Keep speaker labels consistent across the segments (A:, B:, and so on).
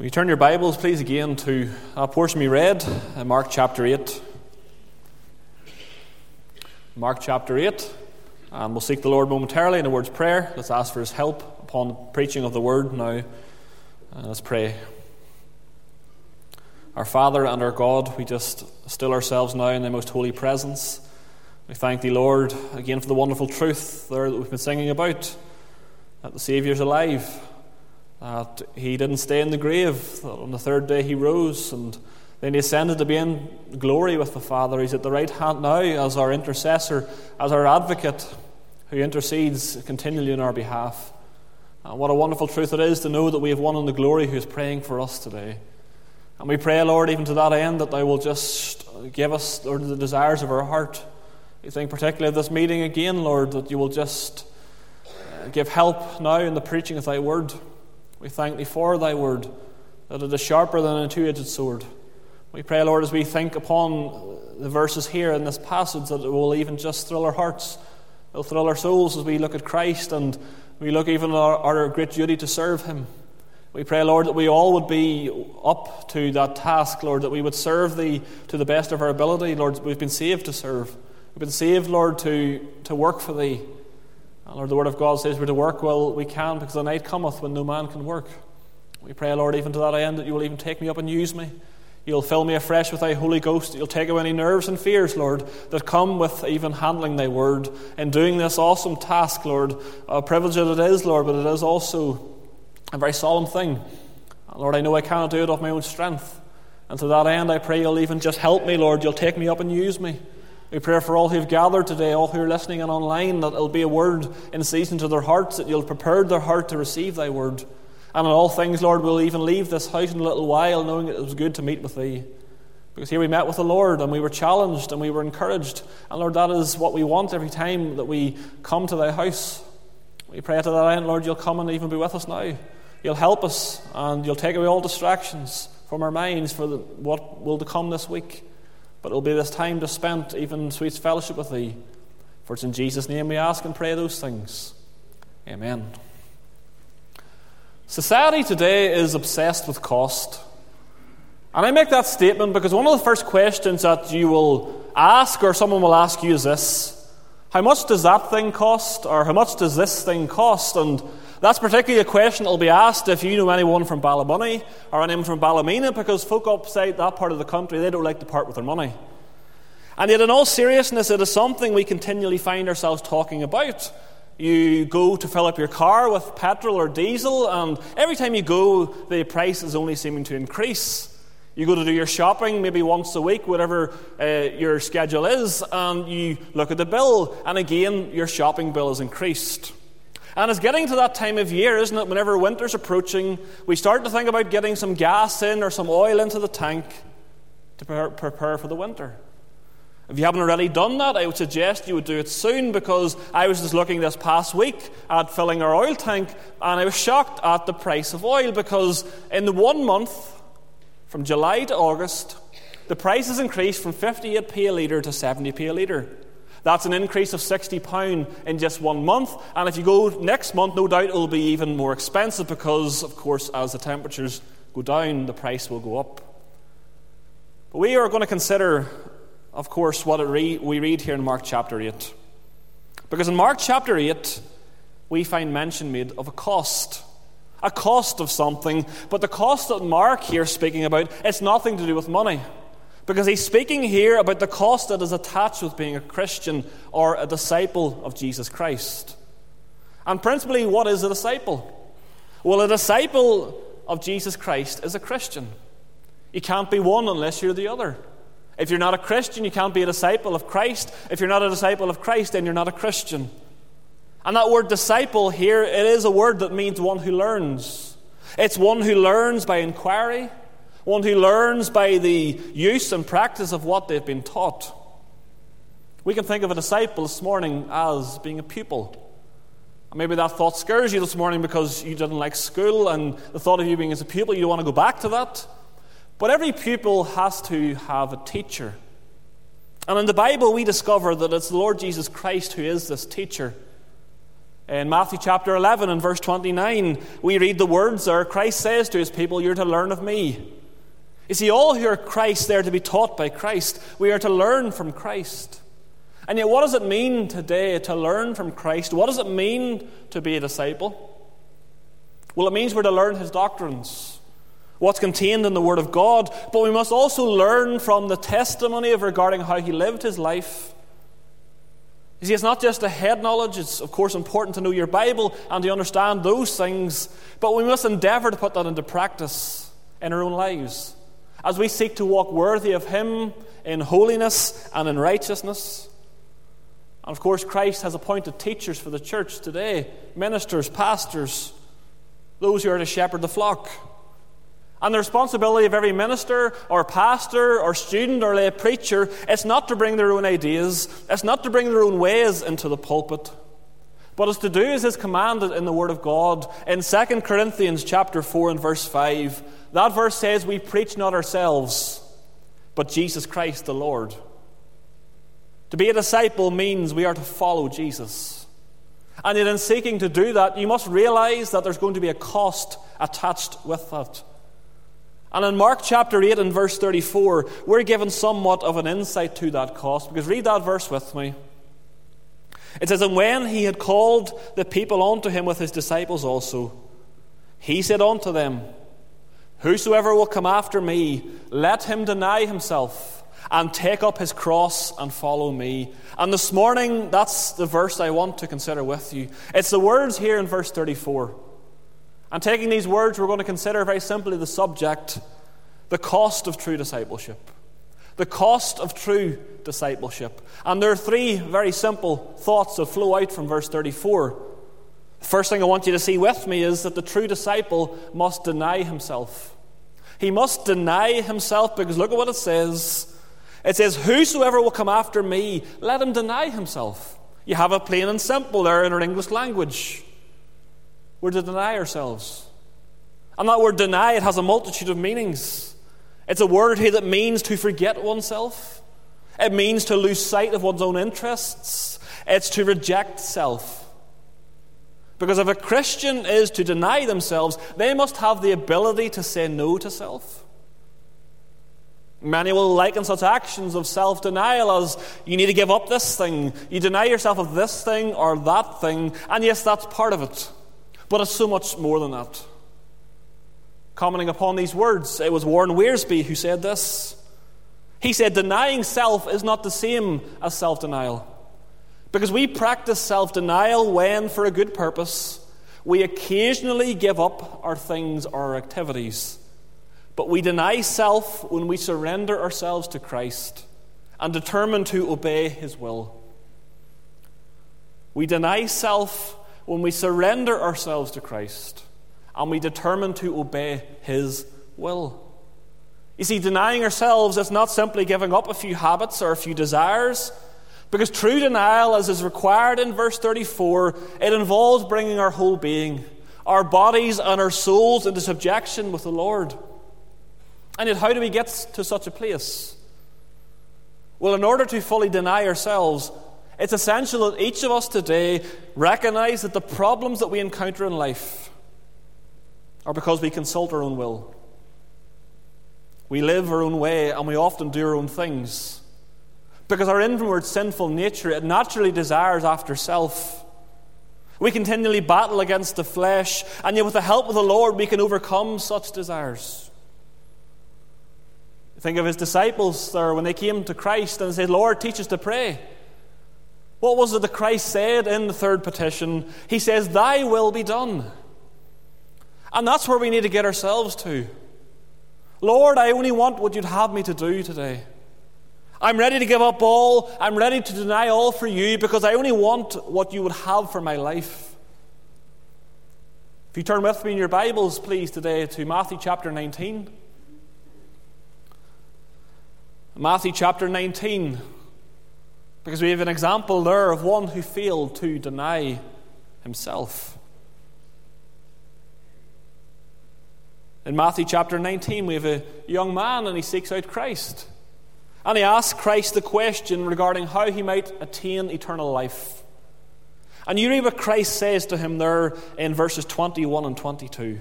A: Will you turn your Bibles, please, again to a portion we read in Mark chapter 8. Mark chapter 8. And we'll seek the Lord momentarily in a word's of prayer. Let's ask for his help upon the preaching of the word now. And let's pray. Our Father and our God, we just still ourselves now in the most holy presence. We thank thee, Lord, again for the wonderful truth there that we've been singing about that the Saviour's alive that he didn't stay in the grave. On the third day he rose and then he ascended to be in glory with the Father. He's at the right hand now as our intercessor, as our advocate who intercedes continually on our behalf. And what a wonderful truth it is to know that we have one in the glory who is praying for us today. And we pray, Lord, even to that end, that Thou will just give us, Lord, the desires of our heart. We think particularly of this meeting again, Lord, that you will just uh, give help now in the preaching of Thy word. We thank Thee for Thy word, that it is sharper than a two edged sword. We pray, Lord, as we think upon the verses here in this passage, that it will even just thrill our hearts, it will thrill our souls as we look at Christ and we look even at our, our great duty to serve Him. We pray, Lord, that we all would be up to that task, Lord, that we would serve Thee to the best of our ability. Lord, we've been saved to serve. We've been saved, Lord, to, to work for Thee. Lord, the Word of God says we're to work well we can because the night cometh when no man can work. We pray, Lord, even to that end, that you will even take me up and use me. You'll fill me afresh with thy Holy Ghost. You'll take away any nerves and fears, Lord, that come with even handling thy word and doing this awesome task, Lord. A privilege that it is, Lord, but it is also a very solemn thing. Lord, I know I cannot do it of my own strength. And to that end, I pray you'll even just help me, Lord. You'll take me up and use me. We pray for all who've gathered today, all who are listening and online, that it'll be a word in season to their hearts, that you'll prepare their heart to receive thy word. And in all things, Lord, we'll even leave this house in a little while, knowing it was good to meet with thee. Because here we met with the Lord and we were challenged and we were encouraged. And Lord, that is what we want every time that we come to thy house. We pray to that end, Lord, you'll come and even be with us now. You'll help us and you'll take away all distractions from our minds for the, what will to come this week. But it'll be this time to spend even sweet fellowship with Thee. For it's in Jesus' name we ask and pray those things. Amen. Society today is obsessed with cost. And I make that statement because one of the first questions that you will ask or someone will ask you is this How much does that thing cost? Or how much does this thing cost? And that's particularly a question that will be asked if you know anyone from Ballymoney or anyone from Ballymena, because folk upside that part of the country, they don't like to part with their money. And yet, in all seriousness, it is something we continually find ourselves talking about. You go to fill up your car with petrol or diesel, and every time you go, the price is only seeming to increase. You go to do your shopping maybe once a week, whatever uh, your schedule is, and you look at the bill, and again, your shopping bill is increased. And it's getting to that time of year, isn't it? Whenever winter's approaching, we start to think about getting some gas in or some oil into the tank to prepare for the winter. If you haven't already done that, I would suggest you would do it soon because I was just looking this past week at filling our oil tank and I was shocked at the price of oil because in the one month, from July to August, the price has increased from 58p a litre to 70p a litre. That's an increase of £60 in just one month. And if you go next month, no doubt it will be even more expensive because, of course, as the temperatures go down, the price will go up. But we are going to consider, of course, what we read here in Mark chapter 8. Because in Mark chapter 8, we find mention made of a cost. A cost of something. But the cost that Mark here is speaking about, it's nothing to do with money. Because he's speaking here about the cost that is attached with being a Christian or a disciple of Jesus Christ. And principally, what is a disciple? Well, a disciple of Jesus Christ is a Christian. You can't be one unless you're the other. If you're not a Christian, you can't be a disciple of Christ. If you're not a disciple of Christ, then you're not a Christian. And that word disciple here, it is a word that means one who learns. It's one who learns by inquiry, one who learns by the use and practice of what they've been taught. We can think of a disciple this morning as being a pupil. Maybe that thought scares you this morning because you didn't like school and the thought of you being as a pupil, you want to go back to that. But every pupil has to have a teacher. And in the Bible, we discover that it's the Lord Jesus Christ who is this teacher. In Matthew chapter 11 and verse 29, we read the words there Christ says to his people, You're to learn of me. You see, all who are Christ, they're to be taught by Christ. We are to learn from Christ. And yet, what does it mean today to learn from Christ? What does it mean to be a disciple? Well, it means we're to learn his doctrines, what's contained in the Word of God, but we must also learn from the testimony of regarding how he lived his life you see, it's not just a head knowledge. It's, of course, important to know your Bible and to understand those things, but we must endeavour to put that into practice in our own lives as we seek to walk worthy of Him in holiness and in righteousness. And of course, Christ has appointed teachers for the church today ministers, pastors, those who are to shepherd the flock. And the responsibility of every minister or pastor or student or lay preacher is not to bring their own ideas, it's not to bring their own ways into the pulpit. But to do is as is commanded in the Word of God. In 2 Corinthians chapter 4 and verse 5, that verse says, We preach not ourselves, but Jesus Christ the Lord. To be a disciple means we are to follow Jesus. And yet, in seeking to do that, you must realize that there's going to be a cost attached with that. And in Mark chapter 8 and verse 34, we're given somewhat of an insight to that cost. Because read that verse with me. It says, And when he had called the people unto him with his disciples also, he said unto them, Whosoever will come after me, let him deny himself and take up his cross and follow me. And this morning, that's the verse I want to consider with you. It's the words here in verse 34. And taking these words, we're going to consider very simply the subject the cost of true discipleship. The cost of true discipleship. And there are three very simple thoughts that flow out from verse 34. The first thing I want you to see with me is that the true disciple must deny himself. He must deny himself because look at what it says. It says, Whosoever will come after me, let him deny himself. You have it plain and simple there in our English language. We're to deny ourselves. And that word deny, it has a multitude of meanings. It's a word here that means to forget oneself. It means to lose sight of one's own interests. It's to reject self. Because if a Christian is to deny themselves, they must have the ability to say no to self. Many will liken such actions of self denial as you need to give up this thing, you deny yourself of this thing or that thing, and yes, that's part of it. But it's so much more than that. Commenting upon these words, it was Warren Wiersbe who said this. He said, Denying self is not the same as self denial. Because we practice self denial when, for a good purpose, we occasionally give up our things or our activities. But we deny self when we surrender ourselves to Christ and determine to obey His will. We deny self when we surrender ourselves to Christ and we determine to obey His will. You see, denying ourselves is not simply giving up a few habits or a few desires, because true denial, as is required in verse 34, it involves bringing our whole being, our bodies and our souls into subjection with the Lord. And yet, how do we get to such a place? Well, in order to fully deny ourselves, it's essential that each of us today recognize that the problems that we encounter in life are because we consult our own will. We live our own way and we often do our own things. Because our inward sinful nature, it naturally desires after self. We continually battle against the flesh, and yet with the help of the Lord, we can overcome such desires. Think of his disciples there when they came to Christ and said, Lord, teach us to pray. What was it that Christ said in the third petition? He says, Thy will be done. And that's where we need to get ourselves to. Lord, I only want what you'd have me to do today. I'm ready to give up all. I'm ready to deny all for you because I only want what you would have for my life. If you turn with me in your Bibles, please, today to Matthew chapter 19. Matthew chapter 19. Because we have an example there of one who failed to deny himself. In Matthew chapter 19, we have a young man and he seeks out Christ. And he asks Christ the question regarding how he might attain eternal life. And you read what Christ says to him there in verses 21 and 22.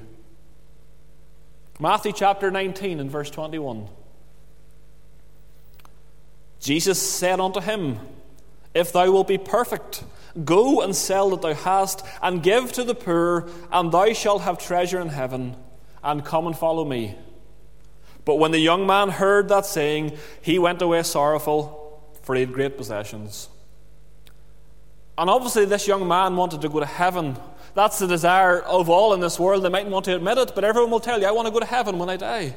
A: Matthew chapter 19 and verse 21. Jesus said unto him, If thou wilt be perfect, go and sell that thou hast, and give to the poor, and thou shalt have treasure in heaven, and come and follow me. But when the young man heard that saying, he went away sorrowful, for he had great possessions. And obviously, this young man wanted to go to heaven. That's the desire of all in this world. They mightn't want to admit it, but everyone will tell you, I want to go to heaven when I die.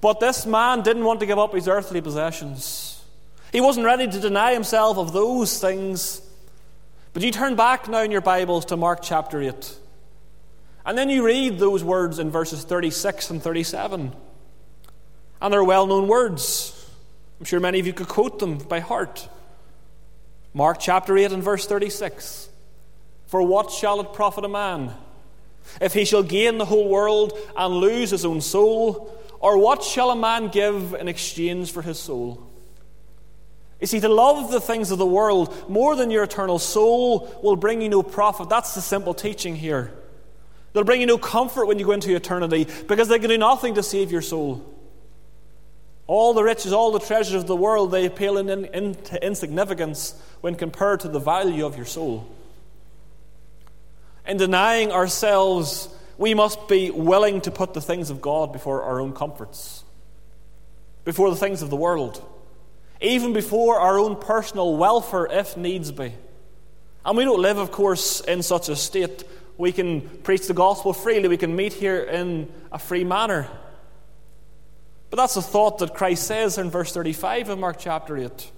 A: But this man didn't want to give up his earthly possessions. He wasn't ready to deny himself of those things. But you turn back now in your Bibles to Mark chapter 8. And then you read those words in verses 36 and 37. And they're well known words. I'm sure many of you could quote them by heart. Mark chapter 8 and verse 36. For what shall it profit a man if he shall gain the whole world and lose his own soul? Or what shall a man give in exchange for his soul? You see, to love the things of the world more than your eternal soul will bring you no profit. That's the simple teaching here. They'll bring you no comfort when you go into eternity because they can do nothing to save your soul. All the riches, all the treasures of the world, they pale in, in, into insignificance when compared to the value of your soul. In denying ourselves, we must be willing to put the things of God before our own comforts, before the things of the world even before our own personal welfare, if needs be. And we don't live, of course, in such a state. We can preach the gospel freely, we can meet here in a free manner. But that's a thought that Christ says in verse 35 of Mark chapter 8.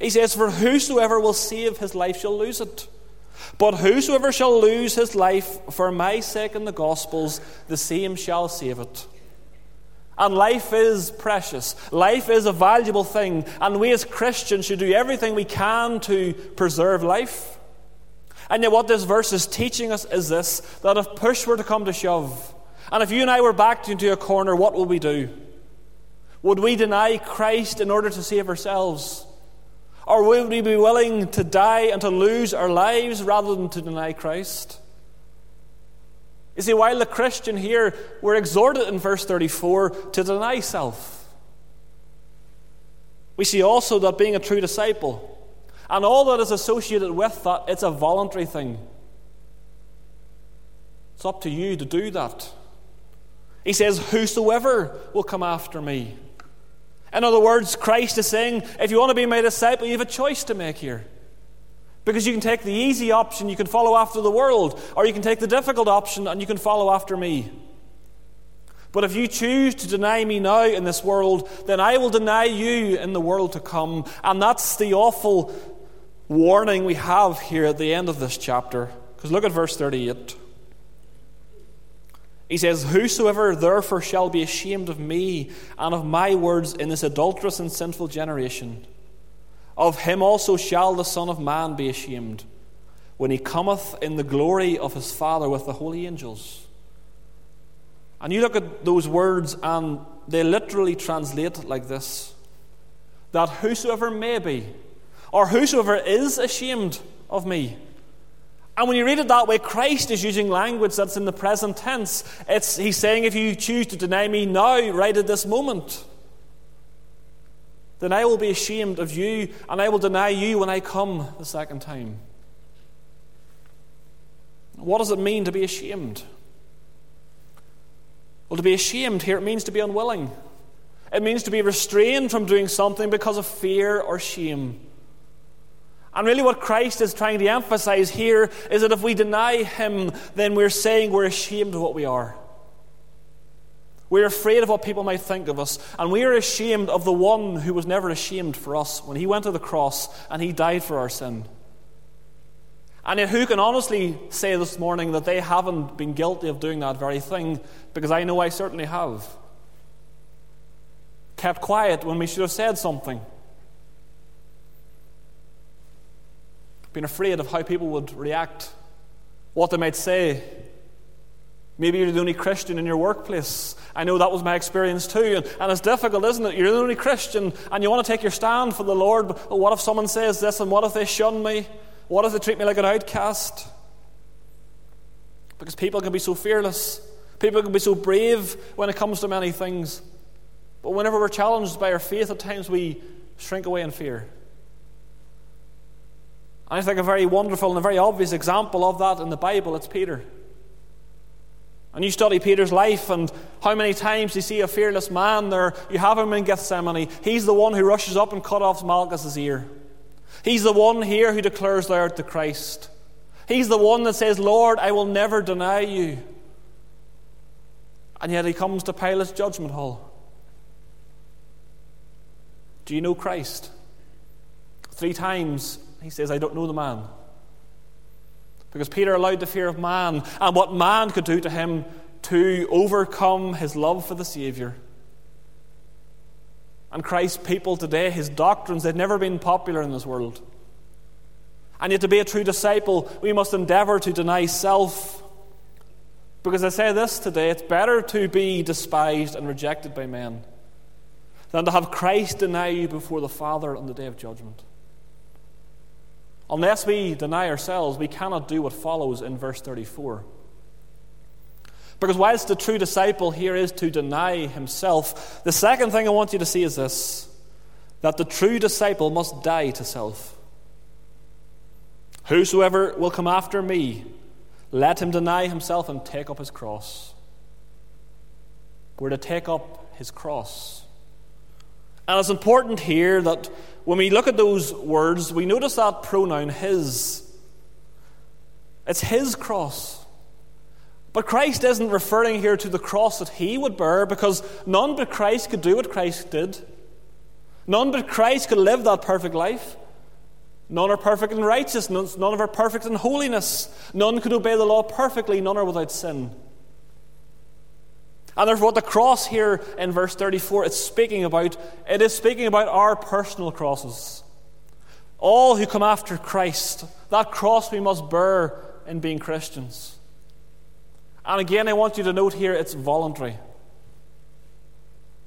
A: He says, For whosoever will save his life shall lose it. But whosoever shall lose his life for my sake and the gospel's, the same shall save it. And life is precious. Life is a valuable thing. And we as Christians should do everything we can to preserve life. And yet, what this verse is teaching us is this that if push were to come to shove, and if you and I were backed into a corner, what would we do? Would we deny Christ in order to save ourselves? Or would we be willing to die and to lose our lives rather than to deny Christ? You see, while the Christian here, we're exhorted in verse 34 to deny self. We see also that being a true disciple and all that is associated with that, it's a voluntary thing. It's up to you to do that. He says, Whosoever will come after me. In other words, Christ is saying, if you want to be my disciple, you have a choice to make here. Because you can take the easy option, you can follow after the world, or you can take the difficult option and you can follow after me. But if you choose to deny me now in this world, then I will deny you in the world to come. And that's the awful warning we have here at the end of this chapter. Because look at verse 38. He says, Whosoever therefore shall be ashamed of me and of my words in this adulterous and sinful generation, of him also shall the Son of Man be ashamed, when he cometh in the glory of his Father with the holy angels. And you look at those words, and they literally translate like this that whosoever may be, or whosoever is ashamed of me. And when you read it that way, Christ is using language that's in the present tense. It's, he's saying, if you choose to deny me now, right at this moment then I will be ashamed of you, and I will deny you when I come the second time. What does it mean to be ashamed? Well, to be ashamed here, it means to be unwilling. It means to be restrained from doing something because of fear or shame. And really, what Christ is trying to emphasize here is that if we deny Him, then we're saying we're ashamed of what we are. We're afraid of what people might think of us, and we are ashamed of the one who was never ashamed for us when he went to the cross and he died for our sin. And yet, who can honestly say this morning that they haven't been guilty of doing that very thing? Because I know I certainly have. Kept quiet when we should have said something. Been afraid of how people would react, what they might say, Maybe you're the only Christian in your workplace. I know that was my experience too. And, and, it's difficult, isn't it? You're the only Christian and you want to take your stand for the Lord, but what if someone says this and what if they shun me? What if they treat me like an outcast? Because people can be so fearless. People can be so brave when it comes to many things. But whenever we're challenged by our faith, at times we shrink away in fear. And I think a very wonderful and a very obvious example of that in the Bible, it's Peter. And you study Peter's life and how many times you see a fearless man there. You have him in Gethsemane. He's the one who rushes up and cut off Malchus's ear. He's the one here who declares art the Christ. He's the one that says, Lord, I will never deny you. And yet he comes to Pilate's judgment hall. Do you know Christ? Three times he says, I don't know the man. Because Peter allowed the fear of man and what man could do to him to overcome his love for the Saviour. And Christ's people today, his doctrines, they've never been popular in this world. And yet, to be a true disciple, we must endeavour to deny self. Because I say this today it's better to be despised and rejected by men than to have Christ deny you before the Father on the day of judgment. Unless we deny ourselves, we cannot do what follows in verse 34. Because whilst the true disciple here is to deny himself, the second thing I want you to see is this that the true disciple must die to self. Whosoever will come after me, let him deny himself and take up his cross. We're to take up his cross. And it's important here that when we look at those words, we notice that pronoun his. It's his cross. But Christ isn't referring here to the cross that he would bear because none but Christ could do what Christ did. None but Christ could live that perfect life. None are perfect in righteousness. None of are perfect in holiness. None could obey the law perfectly. None are without sin. And therefore, what the cross here in verse 34 is speaking about, it is speaking about our personal crosses. All who come after Christ, that cross we must bear in being Christians. And again, I want you to note here it's voluntary.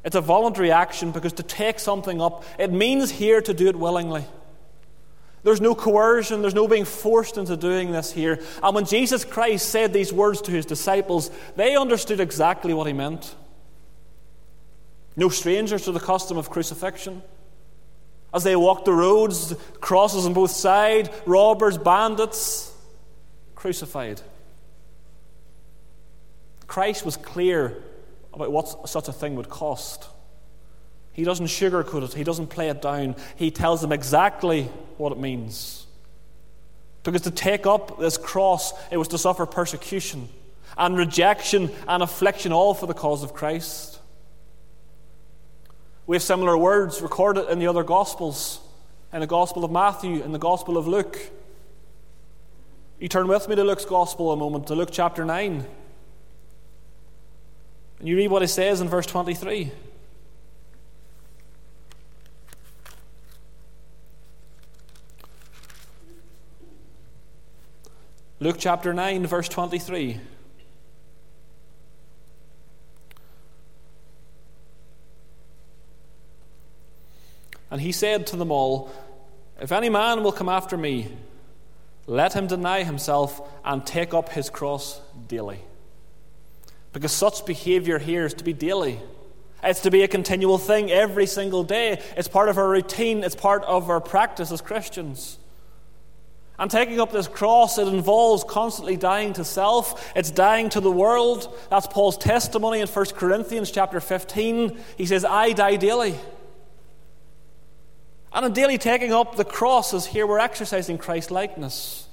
A: It's a voluntary action because to take something up, it means here to do it willingly. There's no coercion, there's no being forced into doing this here. And when Jesus Christ said these words to his disciples, they understood exactly what he meant. No strangers to the custom of crucifixion. As they walked the roads, crosses on both sides, robbers, bandits, crucified. Christ was clear about what such a thing would cost. He doesn't sugarcoat it, he doesn't play it down. He tells them exactly what it means. Because to take up this cross, it was to suffer persecution and rejection and affliction, all for the cause of Christ. We have similar words recorded in the other Gospels, in the Gospel of Matthew, in the Gospel of Luke. You turn with me to Luke's Gospel a moment, to Luke chapter 9. And you read what he says in verse 23. Luke chapter 9, verse 23. And he said to them all, If any man will come after me, let him deny himself and take up his cross daily. Because such behavior here is to be daily. It's to be a continual thing every single day. It's part of our routine, it's part of our practice as Christians. And taking up this cross, it involves constantly dying to self. It's dying to the world. That's Paul's testimony in 1 Corinthians chapter 15. He says, I die daily. And in daily taking up the cross is here we're exercising Christ likeness.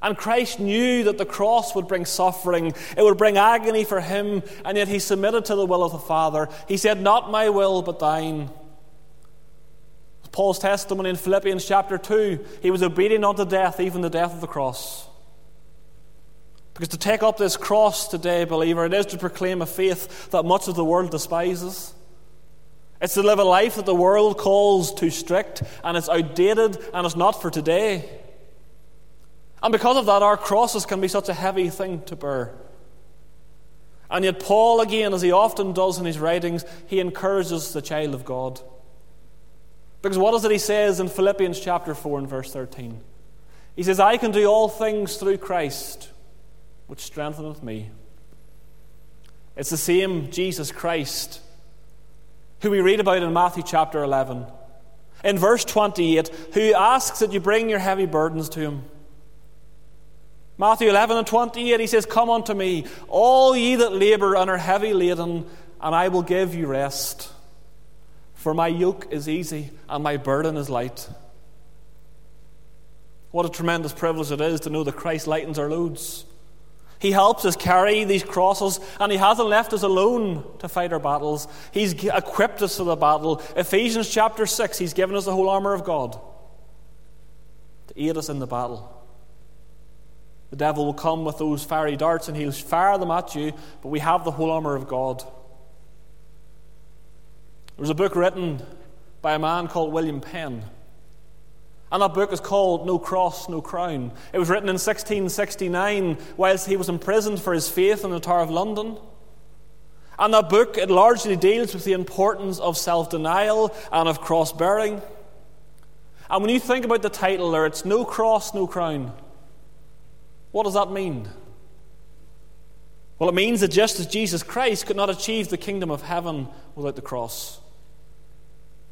A: And Christ knew that the cross would bring suffering, it would bring agony for him, and yet he submitted to the will of the Father. He said, Not my will, but thine. Paul's testimony in Philippians chapter 2 he was obedient unto death, even the death of the cross. Because to take up this cross today, believer, it is to proclaim a faith that much of the world despises. It's to live a life that the world calls too strict and it's outdated and it's not for today. And because of that, our crosses can be such a heavy thing to bear. And yet, Paul, again, as he often does in his writings, he encourages the child of God. Because what is it he says in Philippians chapter 4 and verse 13? He says, I can do all things through Christ, which strengtheneth me. It's the same Jesus Christ who we read about in Matthew chapter 11. In verse 28, who asks that you bring your heavy burdens to him. Matthew 11 and 28, he says, Come unto me, all ye that labour and are heavy laden, and I will give you rest. For my yoke is easy and my burden is light. What a tremendous privilege it is to know that Christ lightens our loads. He helps us carry these crosses, and He hasn't left us alone to fight our battles. He's equipped us for the battle. Ephesians chapter 6, He's given us the whole armour of God to aid us in the battle. The devil will come with those fiery darts and he'll fire them at you, but we have the whole armour of God. There was a book written by a man called William Penn. And that book is called No Cross, No Crown. It was written in 1669 whilst he was imprisoned for his faith in the Tower of London. And that book, it largely deals with the importance of self denial and of cross bearing. And when you think about the title there, it's No Cross, No Crown. What does that mean? Well, it means that just as Jesus Christ could not achieve the kingdom of heaven without the cross,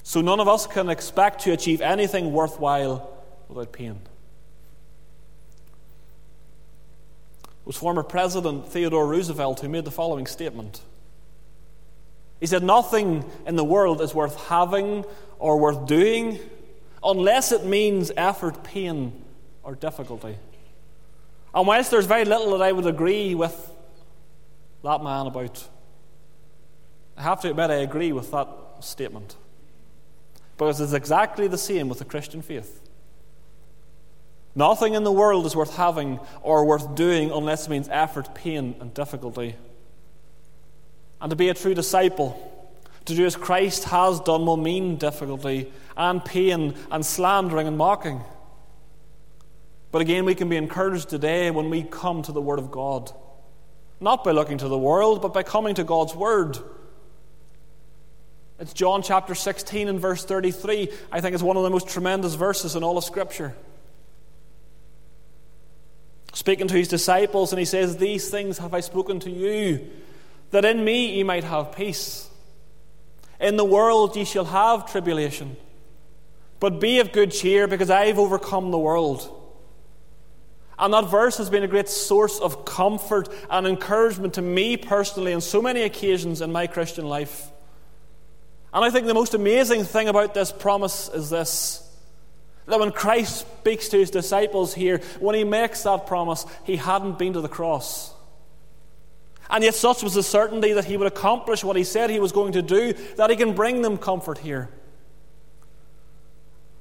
A: so none of us can expect to achieve anything worthwhile without pain. It was former President Theodore Roosevelt who made the following statement. He said, Nothing in the world is worth having or worth doing unless it means effort, pain, or difficulty. And whilst there's very little that I would agree with that man about, I have to admit I agree with that statement. Because it's exactly the same with the Christian faith. Nothing in the world is worth having or worth doing unless it means effort, pain, and difficulty. And to be a true disciple, to do as Christ has done, will mean difficulty and pain and slandering and mocking. But again, we can be encouraged today when we come to the Word of God. Not by looking to the world, but by coming to God's Word it's John chapter 16 and verse 33. I think it's one of the most tremendous verses in all of Scripture. Speaking to his disciples, and he says, These things have I spoken to you, that in me ye might have peace. In the world ye shall have tribulation. But be of good cheer, because I've overcome the world. And that verse has been a great source of comfort and encouragement to me personally on so many occasions in my Christian life. And I think the most amazing thing about this promise is this that when Christ speaks to his disciples here, when he makes that promise, he hadn't been to the cross. And yet, such was the certainty that he would accomplish what he said he was going to do, that he can bring them comfort here.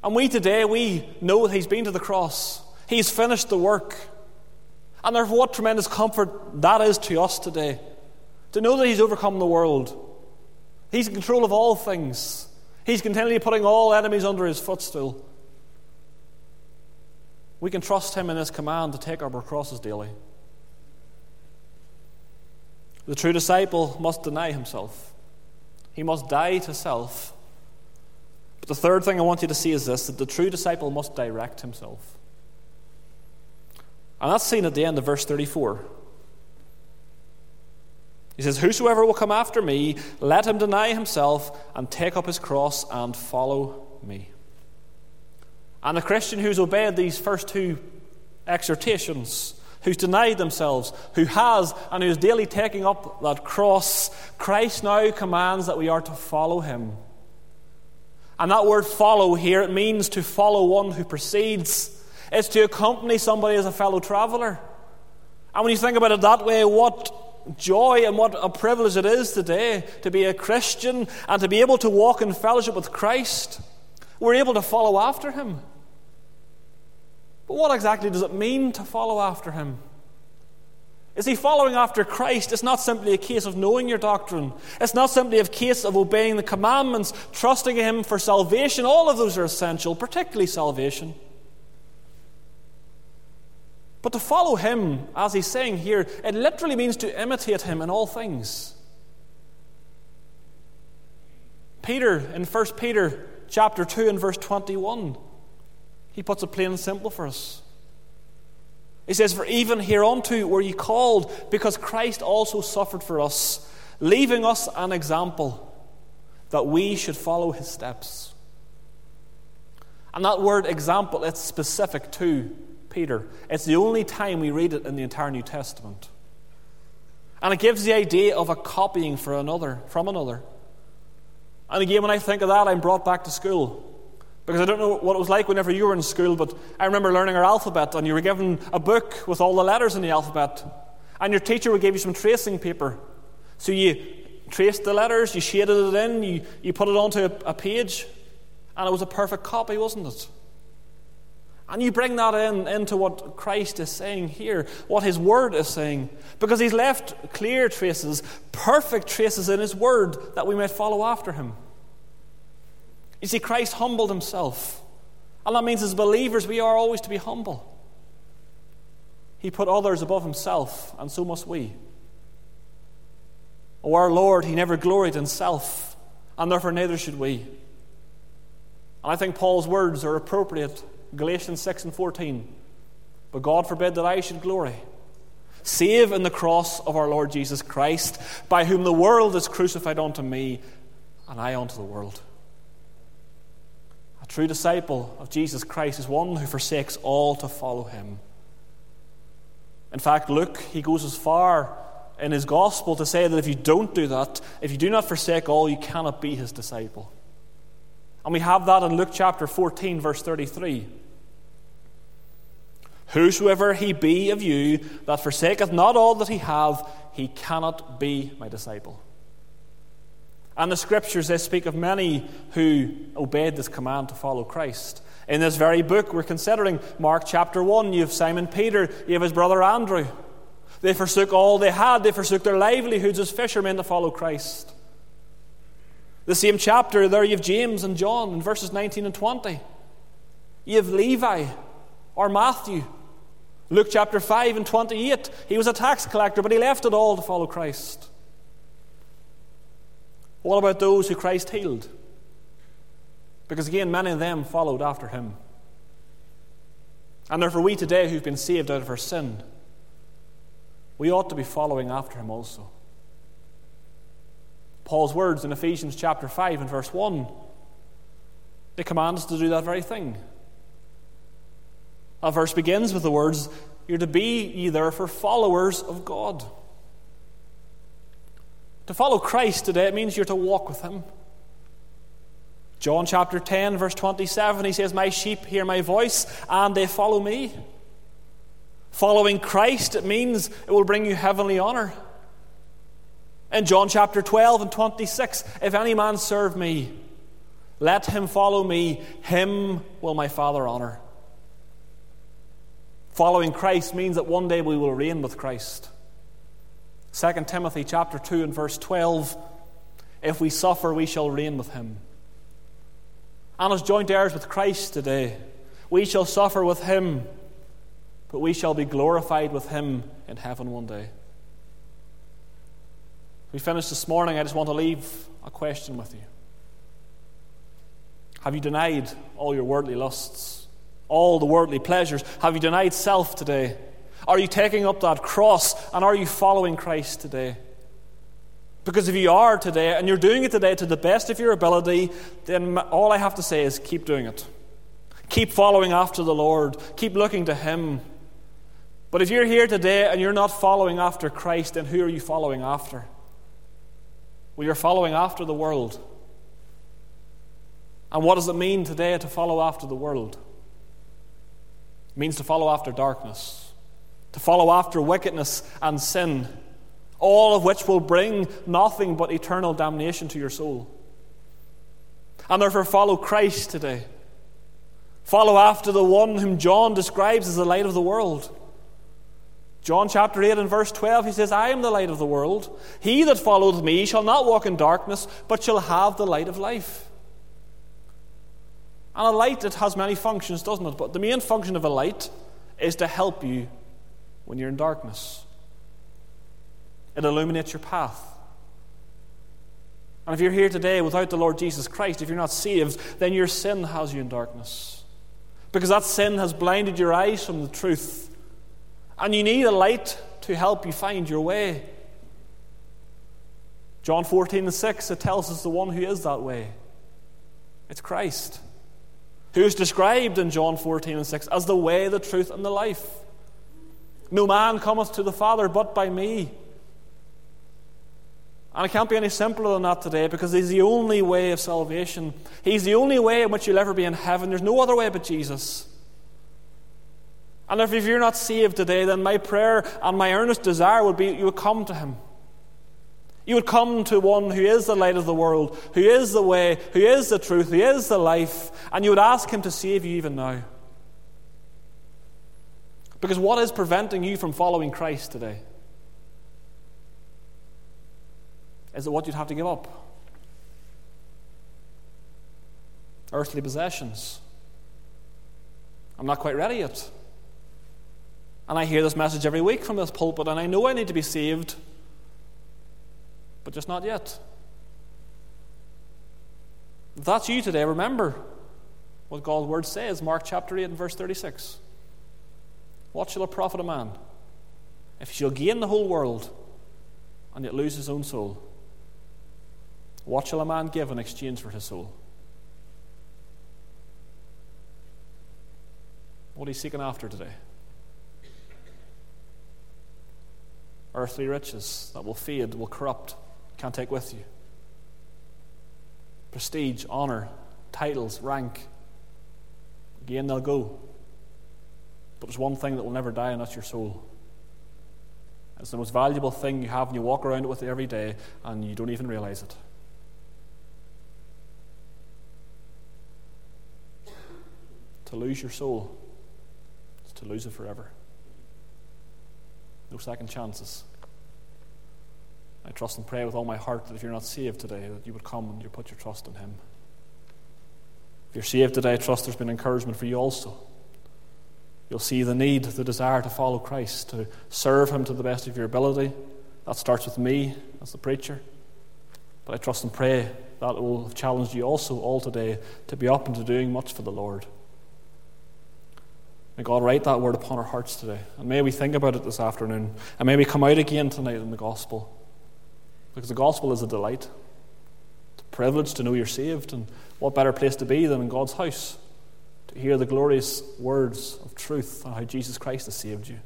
A: And we today, we know that he's been to the cross, he's finished the work. And therefore, what tremendous comfort that is to us today to know that he's overcome the world He's in control of all things. He's continually putting all enemies under his footstool. We can trust him in his command to take up our crosses daily. The true disciple must deny himself, he must die to self. But the third thing I want you to see is this that the true disciple must direct himself. And that's seen at the end of verse 34. He says, Whosoever will come after me, let him deny himself and take up his cross and follow me. And a Christian who's obeyed these first two exhortations, who's denied themselves, who has and who's daily taking up that cross, Christ now commands that we are to follow him. And that word follow here, it means to follow one who precedes. It's to accompany somebody as a fellow traveller. And when you think about it that way, what joy and what a privilege it is today to be a Christian and to be able to walk in fellowship with Christ. We're able to follow after Him. But what exactly does it mean to follow after Him? Is he following after Christ? It's not simply a case of knowing your doctrine. It's not simply a case of obeying the commandments, trusting Him for salvation. All of those are essential, particularly salvation. But to follow him, as he's saying here, it literally means to imitate him in all things. Peter, in 1 Peter chapter 2 and verse 21, he puts it plain and simple for us. He says, For even hereunto were ye called, because Christ also suffered for us, leaving us an example that we should follow his steps. And that word example, it's specific to Peter. It's the only time we read it in the entire New Testament. And it gives the idea of a copying for another, from another. And again, when I think of that, I'm brought back to school. Because I don't know what it was like whenever you were in school, but I remember learning our alphabet, and you were given a book with all the letters in the alphabet. And your teacher would give you some tracing paper. So you traced the letters, you shaded it in, you, you put it onto a, a page, and it was a perfect copy, wasn't it? And you bring that in into what Christ is saying here, what his word is saying, because he's left clear traces, perfect traces in his word that we might follow after him. You see, Christ humbled himself. And that means as believers, we are always to be humble. He put others above himself, and so must we. O our Lord, he never gloried in self, and therefore neither should we. And I think Paul's words are appropriate. Galatians 6 and 14. But God forbid that I should glory, save in the cross of our Lord Jesus Christ, by whom the world is crucified unto me, and I unto the world A true disciple of Jesus Christ is one who forsakes all to follow him. In fact, Luke, he goes as far in his gospel to say that if you don't do that, if you do not forsake all, you cannot be his disciple. And we have that in Luke chapter 14, verse 33. Whosoever he be of you that forsaketh not all that he hath, he cannot be my disciple. And the scriptures, they speak of many who obeyed this command to follow Christ. In this very book, we're considering Mark chapter 1. You have Simon Peter, you have his brother Andrew. They forsook all they had, they forsook their livelihoods as fishermen to follow Christ. The same chapter, there you have James and John in verses 19 and 20. You have Levi or Matthew. Luke chapter 5 and 28. He was a tax collector, but he left it all to follow Christ. What about those who Christ healed? Because again, many of them followed after him. And therefore, we today who've been saved out of our sin, we ought to be following after him also. Paul's words in Ephesians chapter 5 and verse 1, they command us to do that very thing. That verse begins with the words, You're to be ye therefore followers of God. To follow Christ today, it means you're to walk with Him. John chapter 10, verse 27, he says, My sheep hear my voice and they follow me. Following Christ, it means it will bring you heavenly honor. In John chapter 12 and 26, if any man serve me, let him follow me, him will my Father honor. Following Christ means that one day we will reign with Christ. 2 Timothy chapter 2 and verse 12 If we suffer, we shall reign with him. And as joint heirs with Christ today, we shall suffer with him, but we shall be glorified with him in heaven one day. We finish this morning. I just want to leave a question with you. Have you denied all your worldly lusts, all the worldly pleasures? Have you denied self today? Are you taking up that cross and are you following Christ today? Because if you are today and you're doing it today to the best of your ability, then all I have to say is keep doing it. Keep following after the Lord, keep looking to Him. But if you're here today and you're not following after Christ, then who are you following after? Well, you're following after the world. And what does it mean today to follow after the world? It means to follow after darkness to follow after wickedness and sin, all of which will bring nothing but eternal damnation to your soul. And therefore, follow Christ today. Follow after the one whom John describes as the light of the world. John chapter 8 and verse 12, he says, I am the light of the world. He that followeth me shall not walk in darkness, but shall have the light of life. And a light, it has many functions, doesn't it? But the main function of a light is to help you when you're in darkness. It illuminates your path. And if you're here today without the Lord Jesus Christ, if you're not saved, then your sin has you in darkness. Because that sin has blinded your eyes from the truth. And you need a light to help you find your way. John 14 and 6, it tells us the one who is that way. It's Christ, who is described in John 14 and 6 as the way, the truth, and the life. No man cometh to the Father but by me. And it can't be any simpler than that today because He's the only way of salvation. He's the only way in which you'll ever be in heaven. There's no other way but Jesus. And if you're not saved today, then my prayer and my earnest desire would be you would come to Him. You would come to one who is the light of the world, who is the way, who is the truth, who is the life, and you would ask Him to save you even now. Because what is preventing you from following Christ today? Is it what you'd have to give up? Earthly possessions. I'm not quite ready yet. And I hear this message every week from this pulpit, and I know I need to be saved but just not yet. If that's you today, remember what God's word says, Mark chapter 8 and verse 36. What shall it profit a man if he shall gain the whole world and yet lose his own soul? What shall a man give in exchange for his soul? What are you seeking after today? Earthly riches that will fade, will corrupt can't take with you. Prestige, honor, titles, rank. Again, they'll go. But there's one thing that will never die, and that's your soul. It's the most valuable thing you have, and you walk around with it every day, and you don't even realize it. To lose your soul is to lose it forever. No second chances. I trust and pray with all my heart that if you're not saved today, that you would come and you put your trust in Him. If you're saved today, I trust there's been encouragement for you also. You'll see the need, the desire to follow Christ, to serve Him to the best of your ability. That starts with me as the preacher. But I trust and pray that it will have challenged you also all today to be and to doing much for the Lord. May God write that word upon our hearts today. And may we think about it this afternoon. And may we come out again tonight in the gospel. Because the gospel is a delight. It's a privilege to know you're saved, and what better place to be than in God's house to hear the glorious words of truth on how Jesus Christ has saved you.